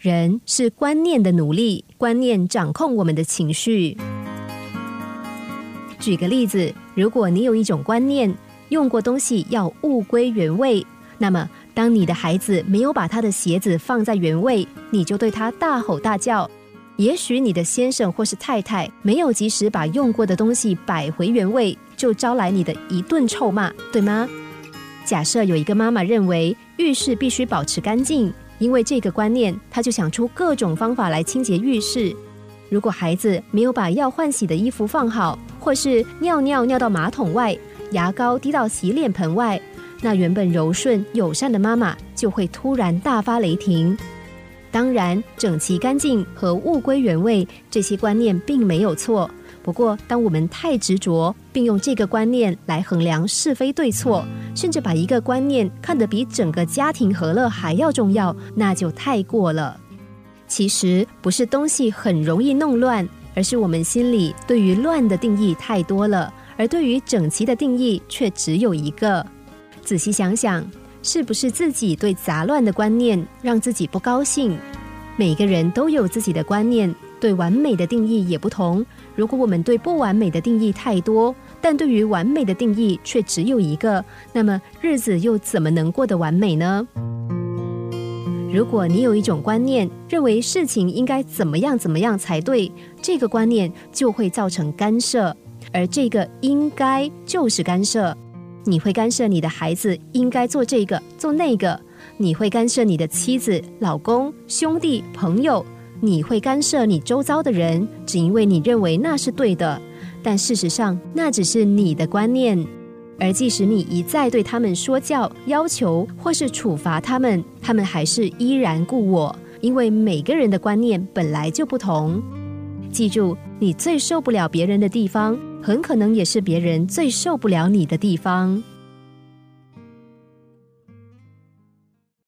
人是观念的奴隶，观念掌控我们的情绪。举个例子，如果你有一种观念，用过东西要物归原位，那么当你的孩子没有把他的鞋子放在原位，你就对他大吼大叫。也许你的先生或是太太没有及时把用过的东西摆回原位，就招来你的一顿臭骂，对吗？假设有一个妈妈认为浴室必须保持干净，因为这个观念，她就想出各种方法来清洁浴室。如果孩子没有把要换洗的衣服放好，或是尿尿尿到马桶外，牙膏滴到洗脸盆外，那原本柔顺友善的妈妈就会突然大发雷霆。当然，整齐干净和物归原位这些观念并没有错。不过，当我们太执着，并用这个观念来衡量是非对错，甚至把一个观念看得比整个家庭和乐还要重要，那就太过了。其实不是东西很容易弄乱，而是我们心里对于乱的定义太多了，而对于整齐的定义却只有一个。仔细想想，是不是自己对杂乱的观念让自己不高兴？每个人都有自己的观念，对完美的定义也不同。如果我们对不完美的定义太多，但对于完美的定义却只有一个，那么日子又怎么能过得完美呢？如果你有一种观念，认为事情应该怎么样怎么样才对，这个观念就会造成干涉，而这个应该就是干涉。你会干涉你的孩子应该做这个做那个，你会干涉你的妻子、老公、兄弟、朋友。你会干涉你周遭的人，只因为你认为那是对的，但事实上那只是你的观念。而即使你一再对他们说教、要求或是处罚他们，他们还是依然故我，因为每个人的观念本来就不同。记住，你最受不了别人的地方，很可能也是别人最受不了你的地方。